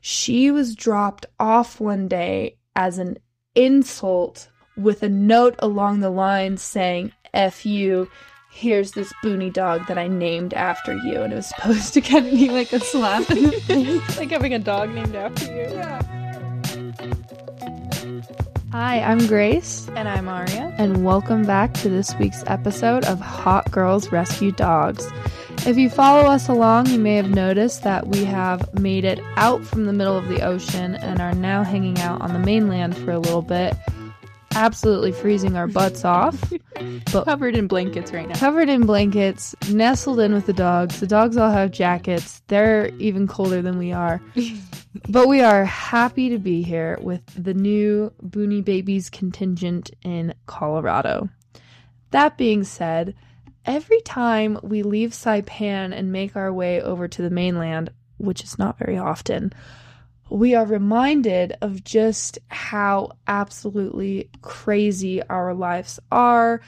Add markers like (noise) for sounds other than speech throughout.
she was dropped off one day as an insult with a note along the lines saying, F you, here's this boonie dog that I named after you. And it was (laughs) supposed to kind of be like a slap in the face. like having a dog named after you. Yeah. Hi, I'm Grace, And I'm Aria. and welcome back to this week's episode of Hot Girls Rescue Dogs. If you follow us along, you may have noticed that we have made it out from the middle of the ocean and are now hanging out on the mainland for a little bit, absolutely freezing our butts off. But (laughs) Covered in blankets right now. covered in blankets, nestled in with the dogs. The dogs all have jackets. They're even colder than we are. (laughs) but we are happy to be here with the new Boonie Babies contingent in Colorado. That being said, every time we leave Saipan and make our way over to the mainland, which is not very often, we are reminded of just how absolutely crazy our lives are,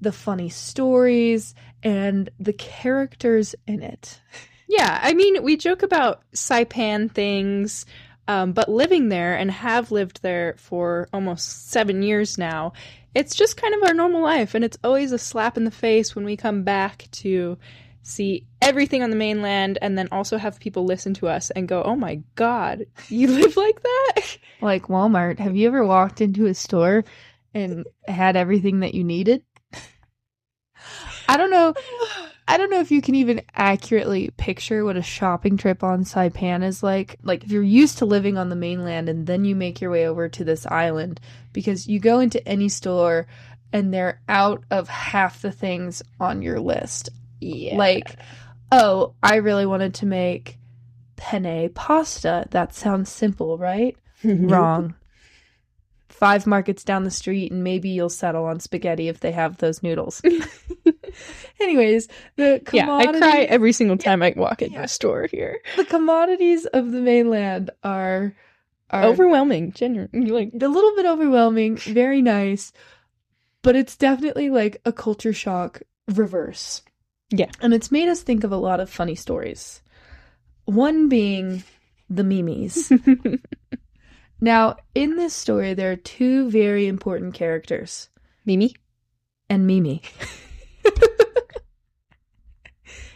the funny stories, and the characters in it. Yeah, I mean, we joke about Saipan things, um, but living there and have lived there for almost seven years now, it's just kind of our normal life. And it's always a slap in the face when we come back to see everything on the mainland and then also have people listen to us and go, oh my God, you (laughs) live like that? Like Walmart, have you ever walked into a store and had everything that you needed? I don't know. I don't know if you can even accurately picture what a shopping trip on Saipan is like. Like if you're used to living on the mainland and then you make your way over to this island because you go into any store and they're out of half the things on your list. Yeah. Like, oh, I really wanted to make penne pasta. That sounds simple, right? (laughs) Wrong. Five markets down the street, and maybe you'll settle on spaghetti if they have those noodles. (laughs) Anyways, the Yeah, I cry every single time I walk into Yeah. a store here. the commodities of the mainland are are Overwhelming, genuinely. (laughs) Like, a little bit overwhelming, very nice, but it's definitely like a culture shock reverse. Yeah. And it's made us think of a lot of funny stories. One being the Mimis. (laughs) now, in this story, there are two very important characters, Mimi? and Mimi. (laughs)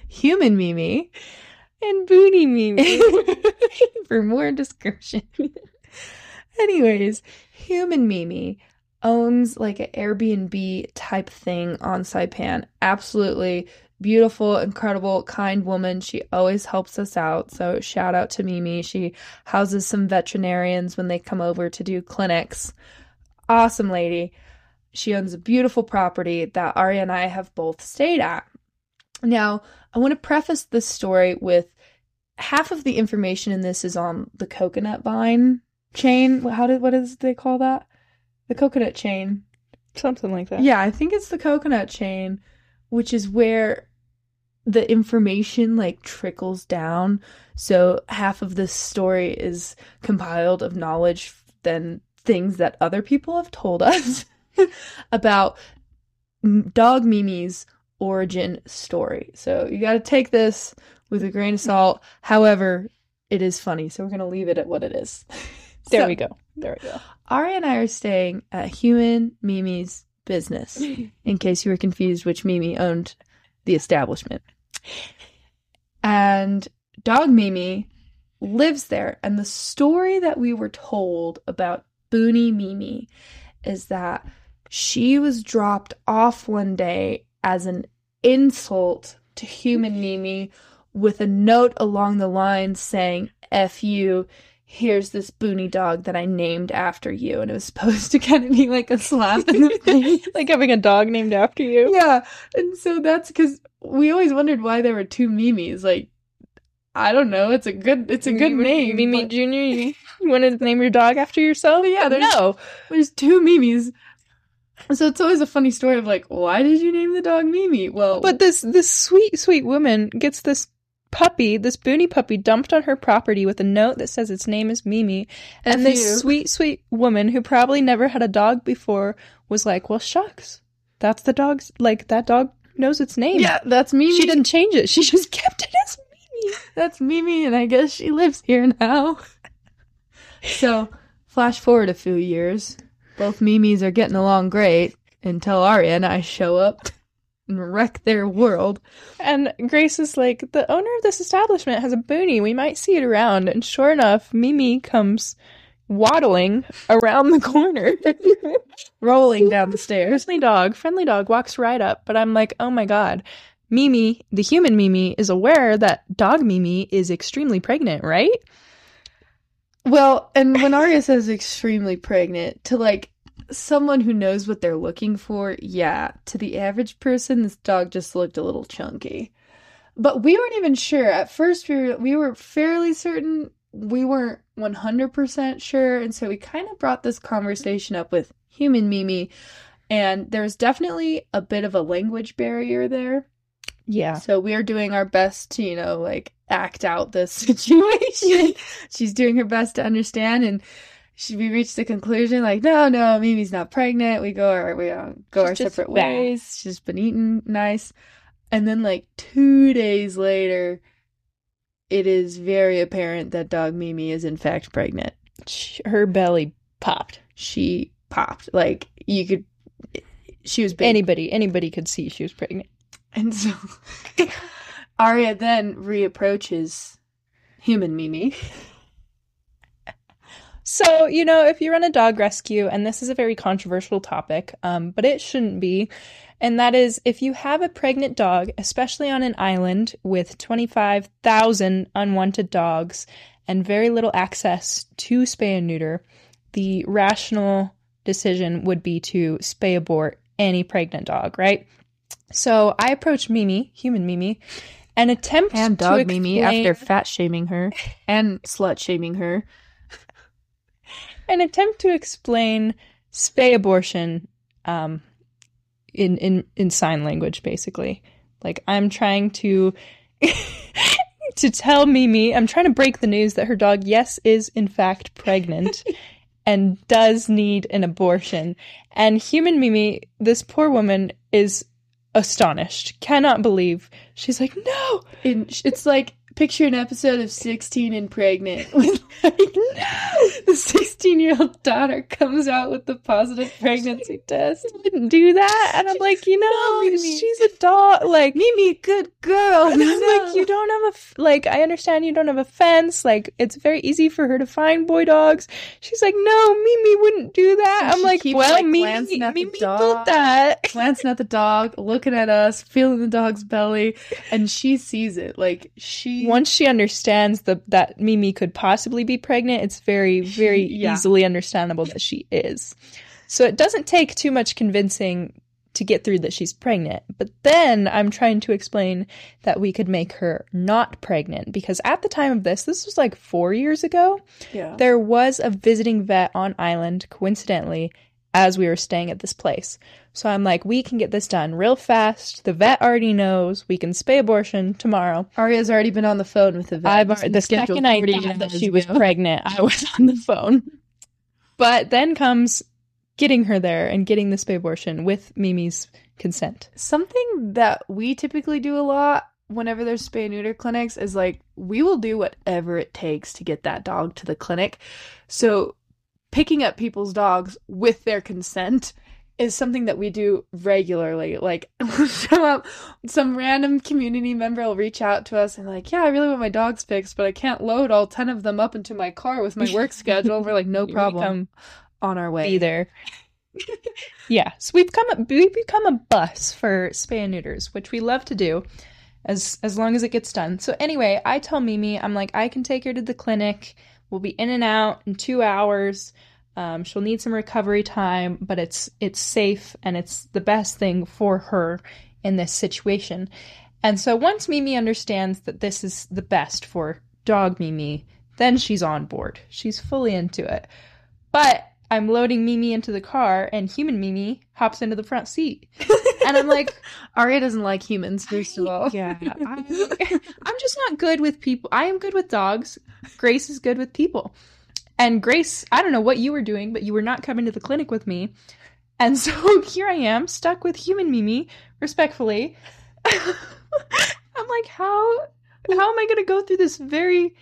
Human Mimi And Booty Mimi. (laughs) for more description. Anyways, human Mimi owns like an Airbnb type thing on Saipan. Absolutely beautiful, incredible, kind woman. She always helps us out. So shout out to Mimi. She houses some veterinarians when they come over to do clinics. Awesome lady. She owns a beautiful property that Ari and I have both stayed at. Now, I want to preface this story with half of the information in this is on the coconut vine chain. How did what is they call that? The coconut chain. Something like that. Yeah, I think it's the coconut chain, which is where the information like trickles down. So half of this story is compiled of knowledge than things that other people have told us (laughs) about dog Mimi's origin story. So you got to take this with a grain of salt. However, it is funny, so we're going to leave it at what it is. (laughs) There So, we go. There we go. Ari and I are staying at Human Mimi's business, (laughs) in case you were confused which Mimi owned the establishment. And Dog Mimi lives there. And the story that we were told about Boonie Mimi is that she was dropped off one day as an insult to Human Mimi with a note along the line saying, F you, here's this boonie dog that I named after you. And it was (laughs) supposed to kind of be like a slap in the (laughs) face. like having a dog named after you. Yeah. And so that's because we always wondered why there were two Mimis. Like, I don't know. It's a good it's a good name. Mimi but Jr. You, you want to name your dog after yourself? Yeah, there's- no. There's two Mimis. So it's always a funny story of like, why did you name the dog Mimi? Well, But this this sweet sweet woman gets this puppy, this boonie puppy, dumped on her property with a note that says its name is Mimi. And F this you. sweet sweet woman who probably never had a dog before was like, "Well, shucks, that's the dog's like that dog knows its name. yeah, that's Mimi. she didn't change it. She just (laughs) kept it as Mimi." That's Mimi, and I guess she lives here now. (laughs) So, flash forward a few years. Both Mimis are getting along great until Aria and I show up and wreck their world. And Grace is like, the owner of this establishment has a boonie. We might see it around. And sure enough, Mimi comes waddling around the corner. (laughs) Rolling down the stairs. friendly dog, friendly dog walks right up. But I'm like, oh my god. Mimi, the human Mimi, is aware that dog Mimi is extremely pregnant, right? Well, and when Aria says extremely pregnant, to like someone who knows what they're looking for, yeah. To the average person, this dog just looked a little chunky. But we weren't even sure. At first, we were, we were fairly certain. We weren't 100% sure. And so we kind of brought this conversation up with human Mimi. And there's definitely a bit of a language barrier there. Yeah. So we're doing our best to, you know, like act out this (laughs) situation. She's doing her best to understand, and she, we reached the conclusion like, no, no, Mimi's not pregnant. We go our we uh, go She's our separate fat. ways. She's been eating nice, and then like two days later, it is very apparent that dog Mimi is in fact pregnant. Her belly popped. She popped like you could. She was big. Anybody, anybody could see she was pregnant. And so (laughs) Aria then reapproaches human Mimi. So, you know, if you run a dog rescue, and this is a very controversial topic, um, but it shouldn't be, and that is if you have a pregnant dog, especially on an island with 25,000 unwanted dogs and very little access to spay and neuter, the rational decision would be to spay abort any pregnant dog, right? So I approach Mimi, human Mimi, and attempt And to dog Mimi explain- after fat shaming her and slut shaming her. an attempt to explain spay abortion um, in, in in sign language, basically. Like I'm trying to (laughs) to tell Mimi, I'm trying to break the news that her dog, yes, is in fact pregnant (laughs) and does need an abortion. And human Mimi, this poor woman, is astonished, cannot believe. She's like, no, And it's like picture an episode of 16 and pregnant (laughs) when like, the 16 year old daughter comes out with the positive pregnancy test. didn't do that. And I'm like, you know, No, she's a dog. Like, Mimi, good girl. And I'm No. like, you don't have a f- like. I understand you don't have a fence. Like, it's very easy for her to find boy dogs. She's like, no, Mimi wouldn't do that. I'm like, keeps, well, like, Mimi, glancing at the Mimi dog. built that. glancing at the dog, looking at us, feeling the dog's belly, and she sees it. Like she Once she understands the that Mimi could possibly be pregnant, it's very, very Yeah. easily understandable that she is. So it doesn't take too much convincing to get through that she's pregnant. But then I'm trying to explain that we could make her not pregnant because at the time of this, this was like four years ago, yeah. there was a visiting vet on island, coincidentally, as we were staying at this place. So I'm like, we can get this done real fast. The vet already knows we can spay abortion tomorrow. Aria's already been on the phone with the vet. I've already, the second I 40 thought that she was pregnant, I was on the phone. But then comes getting her there and getting the spay abortion with Mimi's consent. Something that we typically do a lot whenever there's spay and neuter clinics is like we will do whatever it takes to get that dog to the clinic. So picking up people's dogs with their consent is something that we do regularly. Like (laughs) show up, some random community member will reach out to us and like, yeah, I really want my dogs fixed, but I can't load all ten of them up into my car with my work (laughs) schedule. And we're like, no problem. on our way. Be there. (laughs) yeah, so we've come we've become a bus for spay and neuters, which we love to do, as as long as it gets done. So anyway, I tell Mimi, I'm like, I can take her to the clinic. We'll be in and out in two hours. Um, she'll need some recovery time, but it's it's safe and it's the best thing for her in this situation. And so once Mimi understands that this is the best for dog Mimi, then she's on board. She's fully into it. But I'm loading Mimi into the car, and human Mimi hops into the front seat, and I'm like, (laughs) Aria doesn't like humans, first of all. yeah, (laughs) I'm, I'm just not good with people. I am good with dogs. Grace is good with people. And Grace, I don't know what you were doing, but you were not coming to the clinic with me. And so (laughs) here I am, stuck with human Mimi, respectfully. I'm like, how how am I gonna go through this very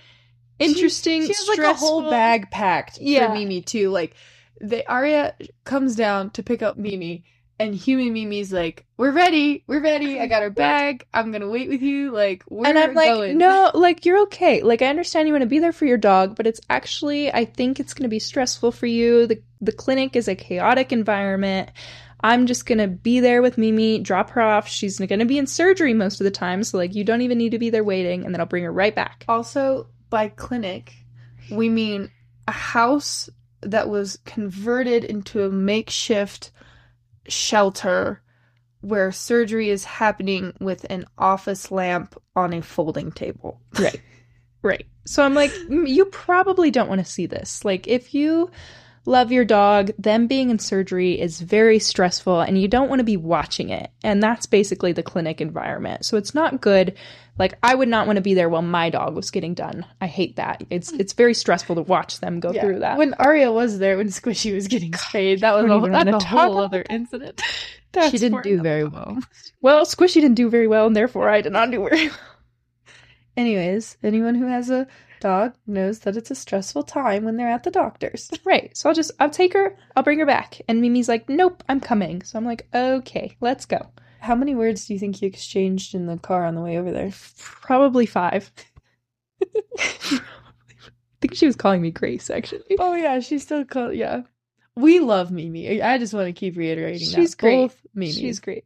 interesting. She, she has like a whole bag packed Yeah. for Mimi too. Like the Aria comes down to pick up Mimi, and human Mimi's like, "We're ready, we're ready. I got her bag. I'm gonna wait with you. Like we're going. and I'm like, going." no, like you're okay. Like I understand you want to be there for your dog, but it's actually I think it's going to be stressful for you. The the clinic is a chaotic environment. I'm just going to be there with Mimi, drop her off. She's going to be in surgery most of the time, so like you don't even need to be there waiting and then I'll bring her right back. Also, by clinic, we mean a house that was converted into a makeshift shelter where surgery is happening with an office lamp on a folding table. Right. Right. So I'm like, "Mm, you probably don't want to see this. Like, if you love your dog, them being in surgery is very stressful and you don't want to be watching it. And that's basically the clinic environment. So it's not good. Like, I would not want to be there while my dog was getting done. I hate that. It's it's very stressful to watch them go through that. When Aria was there, when Squishy was getting spayed, that was a, even that's a whole about other (laughs) incident. (laughs) That's she didn't do very time. well. Well, Squishy didn't do very well, and therefore I did not do very (laughs) well. Anyways, anyone who has a dog knows that it's a stressful time when they're at the doctor's. (laughs) Right. So I'll just I'll take her, I'll bring her back. And Mimi's like, Nope, I'm coming. So I'm like, Okay, let's go. How many words do you think you exchanged in the car on the way over there? Probably five. (laughs) I think she was calling me Grace, actually. Oh yeah, she's still called. Yeah, we love Mimi. I just want to keep reiterating that. She's that. great. Both Mimi. She's great.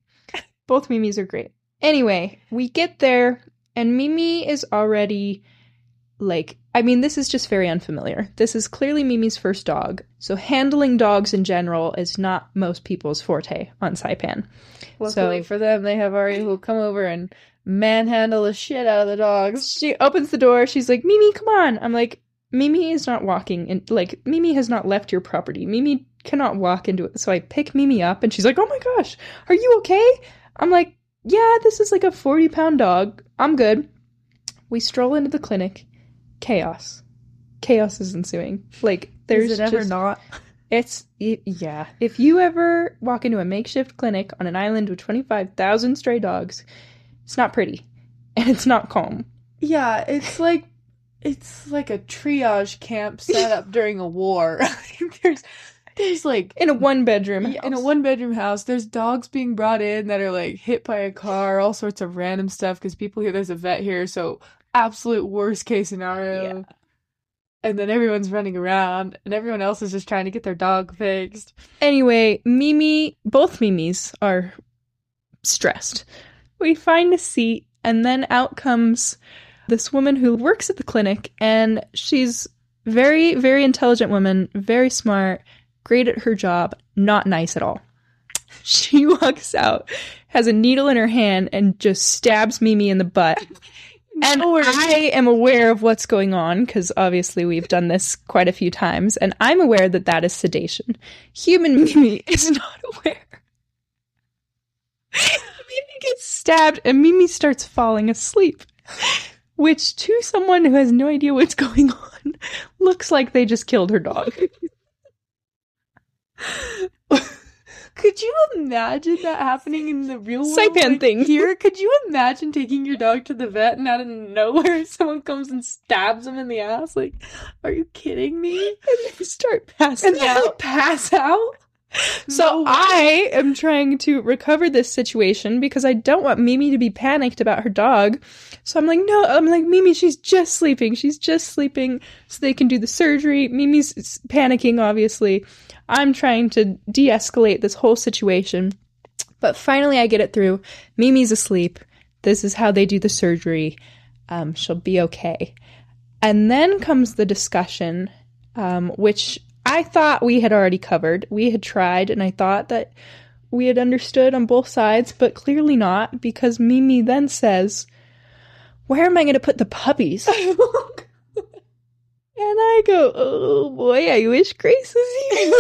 Both Mimis are great. Anyway, we get there, and Mimi is already like, I mean, this is just very unfamiliar. This is clearly Mimi's first dog. So handling dogs in general is not most people's forte on Saipan. Luckily So- for them, they have Ari who'll come over and manhandle the shit out of the dogs. She opens the door. She's like, Mimi, come on. I'm like, Mimi is not walking. And like, Mimi has not left your property. Mimi cannot walk into it. So I pick Mimi up and she's like, oh my gosh, are you okay? I'm like, yeah, this is like a 40 pound dog. I'm good. We stroll into the clinic. Chaos. Chaos is ensuing. Like, there's Is it ever just- not? It's y- yeah. If you ever walk into a makeshift clinic on an island with twenty five thousand stray dogs, it's not pretty, (laughs) and it's not calm. Yeah, it's like it's like a triage camp set up (laughs) during a war. (laughs) there's there's like In a one bedroom, Yeah, in a one bedroom house, there's dogs being brought in that are like hit by a car, all sorts of random stuff because people hear there's a vet here, so absolute worst case scenario. Yeah. And then everyone's running around, and everyone else is just trying to get their dog fixed. Anyway, Mimi, both Mimis are stressed. We find a seat, and then out comes this woman who works at the clinic, and she's very, very intelligent woman, very smart, great at her job, not nice at all. (laughs) She walks out, has a needle in her hand, and just stabs Mimi in the butt. (laughs) And. I am aware of what's going on because obviously we've done this quite a few times, and I'm aware that that is sedation. Human (laughs) Mimi is not aware. (laughs) Mimi gets stabbed, and Mimi starts falling asleep, which to someone who has no idea what's going on looks like they just killed her dog. (laughs) Could you imagine that happening in the real world? Saipan thing. Here, could you imagine taking your dog to the vet and out of nowhere (laughs) someone comes and stabs him in the ass? Like, are you kidding me? And they start passing And then out. they pass out? (laughs) So No I am trying to recover this situation because I don't want Mimi to be panicked about her dog. So I'm like, no, I'm like, Mimi, she's just sleeping. She's just sleeping so they can do the surgery. Mimi's panicking, obviously. I'm trying to de escalate this whole situation. But finally, I get it through. Mimi's asleep. This is how they do the surgery. Um, she'll be okay. And then comes the discussion, um, which I thought we had already covered. We had tried, and I thought that we had understood on both sides, but clearly not, because Mimi then says, Where am I going to put the puppies? (laughs) and I go, Oh boy, I wish Grace was here.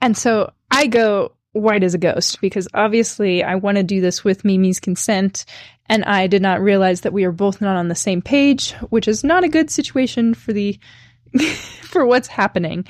and so I go white as a ghost, because obviously I want to do this with Mimi's consent. And I did not realize that we are both not on the same page, which is not a good situation for the (laughs) for what's happening.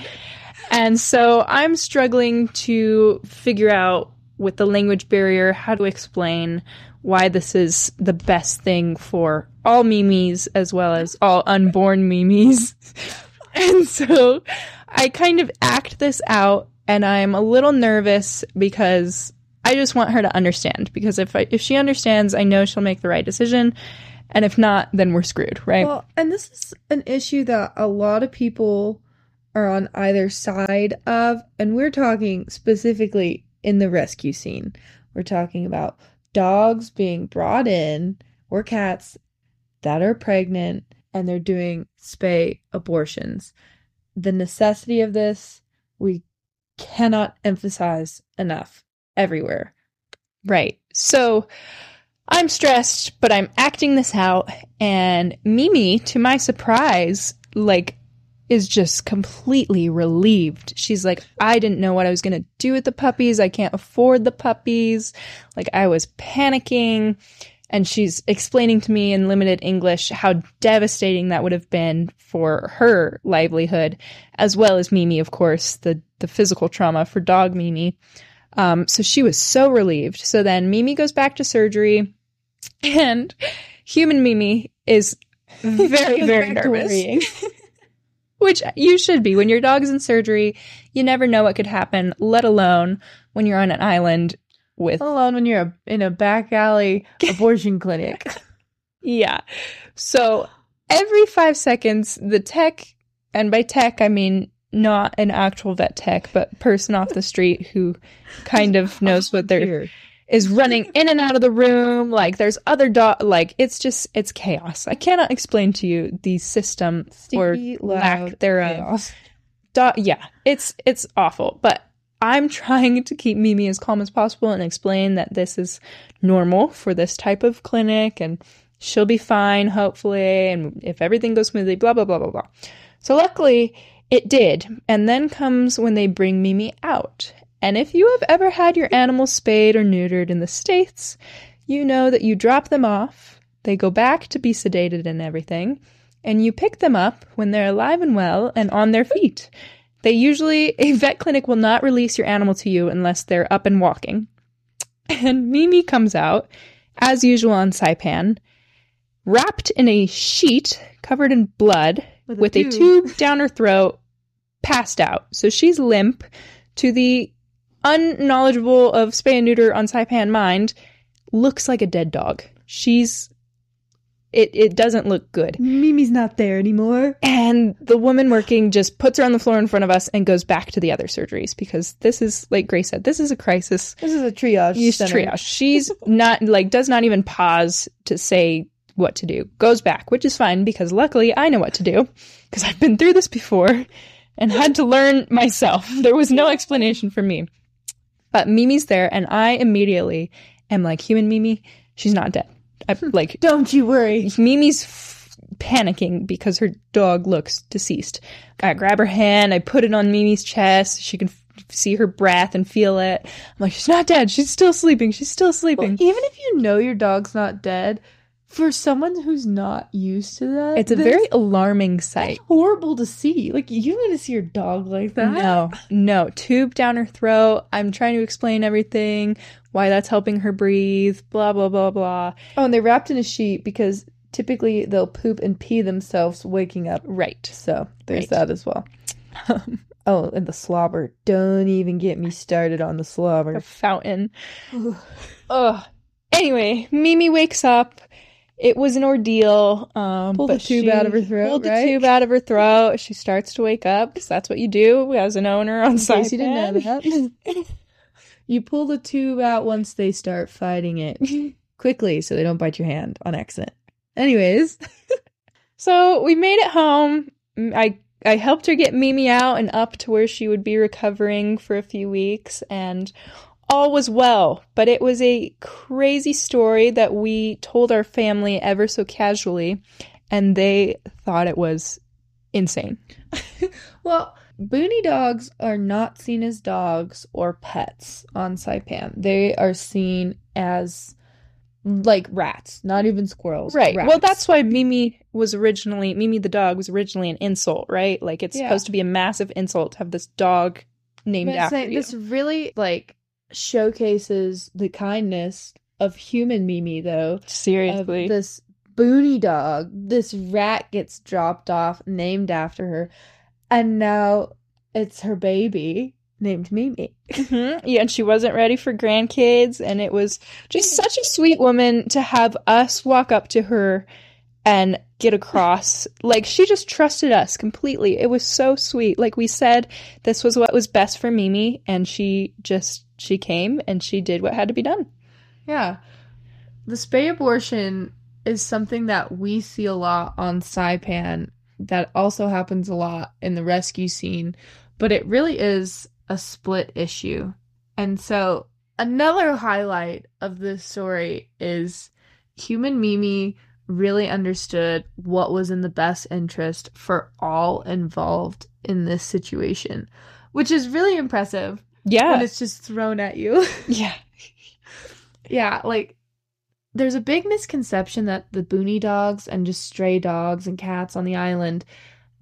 And so I'm struggling to figure out with the language barrier how to explain why this is the best thing for all Mimis as well as all unborn Mimis. (laughs) and so I kind of act this out and I'm a little nervous because I just want her to understand because if I, if she understands, I know she'll make the right decision. And if not, then we're screwed, right? Well, and this is an issue that a lot of people are on either side of, and we're talking specifically in the rescue scene. We're talking about dogs being brought in or cats that are pregnant and they're doing spay abortions. The necessity of this, we cannot emphasize enough everywhere. Right. So I'm stressed, but I'm acting this out. And Mimi, to my surprise, like, is just completely relieved. She's like, I didn't know what I was going to do with the puppies. I can't afford the puppies. Like, I was panicking. And she's explaining to me in limited English how devastating that would have been for her livelihood, as well as Mimi, of course, the, the physical trauma for dog Mimi. Um, so she was so relieved. So then Mimi goes back to surgery, and human Mimi is (laughs) very, very nervous. (laughs) Which you should be. When your dog's in surgery, you never know what could happen, let alone when you're on an island with. Let alone when you're in a back alley (laughs) abortion clinic. Yeah. So every five seconds, the tech, and by tech, I mean not an actual vet tech, but person off the street who kind of knows what they're is running in and out of the room. Like there's other dog. Like it's just it's chaos. I cannot explain to you the system Stinky, or lack thereof. chaos. Do- yeah, it's it's awful. But I'm (laughs) trying to keep Mimi as calm as possible and explain that this is normal for this type of clinic and she'll be fine, hopefully. And if everything goes smoothly, blah blah blah blah blah. So luckily. It did. And then comes when they bring Mimi out. And if you have ever had your animals spayed or neutered in the States, you know that you drop them off, they go back to be sedated and everything, and you pick them up when they're alive and well and on their feet. They usually, (laughs) a vet clinic will not release your animal to you unless they're up and walking. And Mimi comes out, as usual on Saipan, wrapped in a sheet covered in blood With with, a a, tube. tube. down her throat, passed out. So she's limp to the unknowledgeable of spay and neuter on Saipan mind, looks like a dead dog. She's it it doesn't look good. Mimi's not there anymore. And the woman working just puts her on the floor in front of us and goes back to the other surgeries because this is like Grace said, this is a crisis. This is a triage. Use triage. (laughs) She's not like does not even pause to say what to do. Goes back, which is fine because luckily I know what to do because I've been through this before and had to learn myself. There was no explanation for me. But Mimi's there and I immediately am like human Mimi, she's not dead. I, hmm. like Don't you worry. Mimi's f- panicking because her dog looks deceased. I grab her hand, I put it on Mimi's chest. She can f- see her breath and feel it. I'm like, she's not dead. She's still sleeping. She's still Well, sleeping. even if you know your dog's not dead, for someone who's not used to that, it's a very alarming sight. horrible to see. Like you want to see your dog like that. No, no. Tube down her throat. I'm trying to explain everything, why that's helping her breathe, blah, blah, blah, blah. Oh, and they're wrapped in a sheet because typically they'll poop and pee themselves waking up. Right. So there's Right. that as well. (laughs) oh, and the slobber. Don't even get me started on the slobber. A fountain. (sighs) Ugh. Anyway, Mimi wakes up. It was an ordeal. Um, Pull the tube she out of her throat, Pulled the tube out of her throat. She starts to wake up because that's what you do as an owner on case you didn't know that. (laughs) you pull the tube out once they start fighting it (laughs) quickly so they don't bite your hand on accident. Anyways, (laughs) So we made it home. I I helped her get Mimi out and up to where she would be recovering for a few weeks, and all was well. But it was a crazy story that we told our family ever so casually, and they thought it was insane. (laughs) well, Boonie dogs are not seen as dogs or pets on Saipan. They are seen as like rats, not even squirrels. Right. rats. Well, that's why Mimi was originally Mimi the dog was originally an insult, right? Like it's Yeah. supposed to be a massive insult to have this dog named after like- you. This really like showcases the kindness of human Mimi though. Of Seriously. this Boonie dog, this rat gets dropped off, named after her, and now it's her baby named Mimi. Mhm. Yeah, and she wasn't ready for grandkids, and it was just such a sweet woman to have us walk up to her and get across. (laughs) Like she just trusted us completely. It was so sweet. Like we said, this was what was best for Mimi, and she just she came and she did what had to be done. Yeah. The spay abortion is something that we see a lot on Saipan that also happens a lot in the rescue scene, but it really is a split issue. And so another highlight of this story is human Mimi really understood what was in the best interest for all involved in this situation, which is really impressive when Yeah, it's just thrown at you. (laughs) yeah, Yeah, like there's a big misconception that the boonie dogs and just stray dogs and cats on the island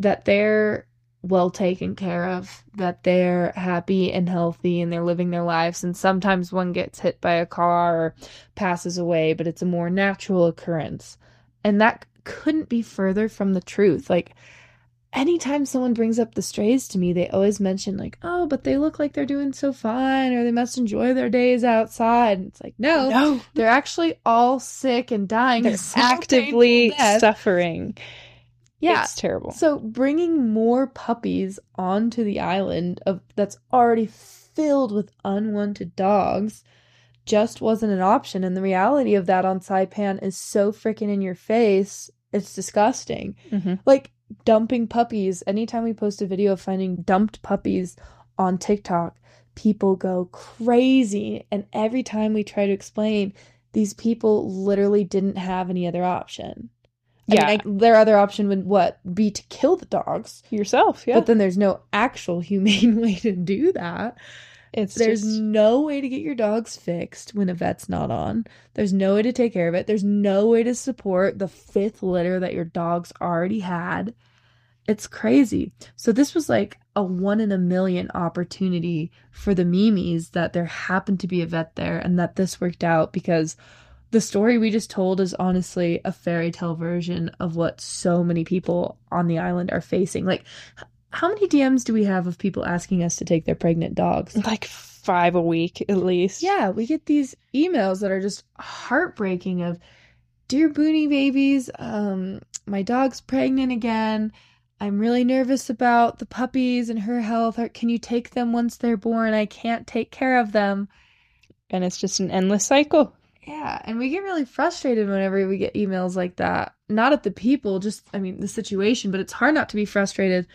that they're well taken care of, that they're happy and healthy and they're living their lives and sometimes one gets hit by a car or passes away, but it's a more natural occurrence. And that couldn't be further from the truth. Like anytime someone brings up the strays to me, they always mention like, "Oh, but they look like they're doing so fine or they must enjoy their days outside." And it's like, "No, no, they're actually all sick and dying. they're actively suffering. Yeah. it's terrible. So bringing more puppies onto the island of that's already filled with unwanted dogs just wasn't an option. And the reality of that on Saipan is so freaking in your face. It's disgusting. Mhm. Like dumping puppies. Anytime we post a video of finding dumped puppies on TikTok, people go crazy. And every time we try to explain, these people literally didn't have any other option. I Yeah, mean, like, their other option would what be to kill the dogs, yourself. Yeah, but then there's no actual (laughs) humane way to do that. It's There's just no way to get your dogs fixed when a vet's not on. There's no way to take care of it. There's no way to support the fifth litter that your dog's already had. It's crazy. So this was like a one in a million opportunity for the Mimis that there happened to be a vet there and that this worked out because the story we just told is honestly a fairy tale version of what so many people on the island are facing. Like how many DMs do we have of people asking us to take their pregnant dogs? like five a week at least. Yeah, we get these emails that are just heartbreaking of Dear Boonie babies, um, my dog's pregnant again. I'm really nervous about the puppies and her health. Can you take them once they're born? I can't take care of them. and it's just an endless cycle. Yeah, and we get really frustrated whenever we get emails like that. Not at the people, just, I mean, the situation, but it's hard not to be frustrated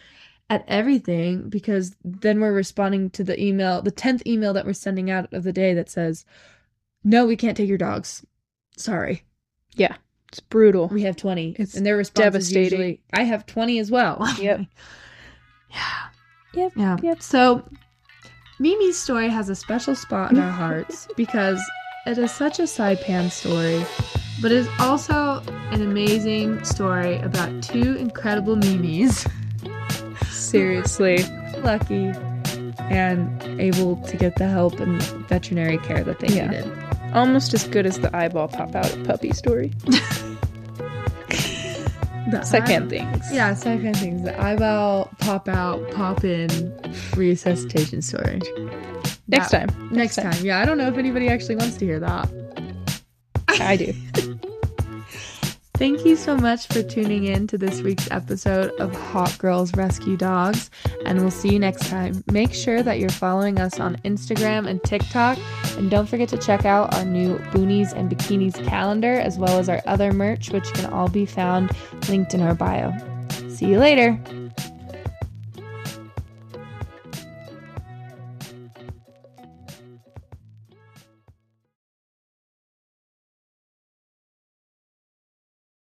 at everything because then we're responding to the email, the 10th email that we're sending out of the day that says, No, we can't take your dogs. Sorry. Yeah. It's brutal. We have 20. It's and their response devastating. is usually, I have 20 as well. (laughs) Yep. yeah. Yep, Yeah. yep. So Mimi's story has a special spot in our hearts (laughs) because it is such a Saipan story, but it is also an amazing story about two incredible Mimis, (laughs) Seriously. lucky and able to get the help and veterinary care that they Yeah. needed. Almost as good as the eyeball pop out puppy story. (laughs) (laughs) Second eye- things. Yeah, second things. The eyeball pop out, pop in resuscitation story. Next That- time. Next time. Yeah, I don't know if anybody actually wants to hear that. I do. (laughs) Thank you so much for tuning in to this week's episode of Hot Girls Rescue Dogs, and we'll see you next time. Make sure that you're following us on Instagram and TikTok, and don't forget to check out our new Boonies and Bikinis calendar, as well as our other merch, which can all be found linked in our bio. See you later.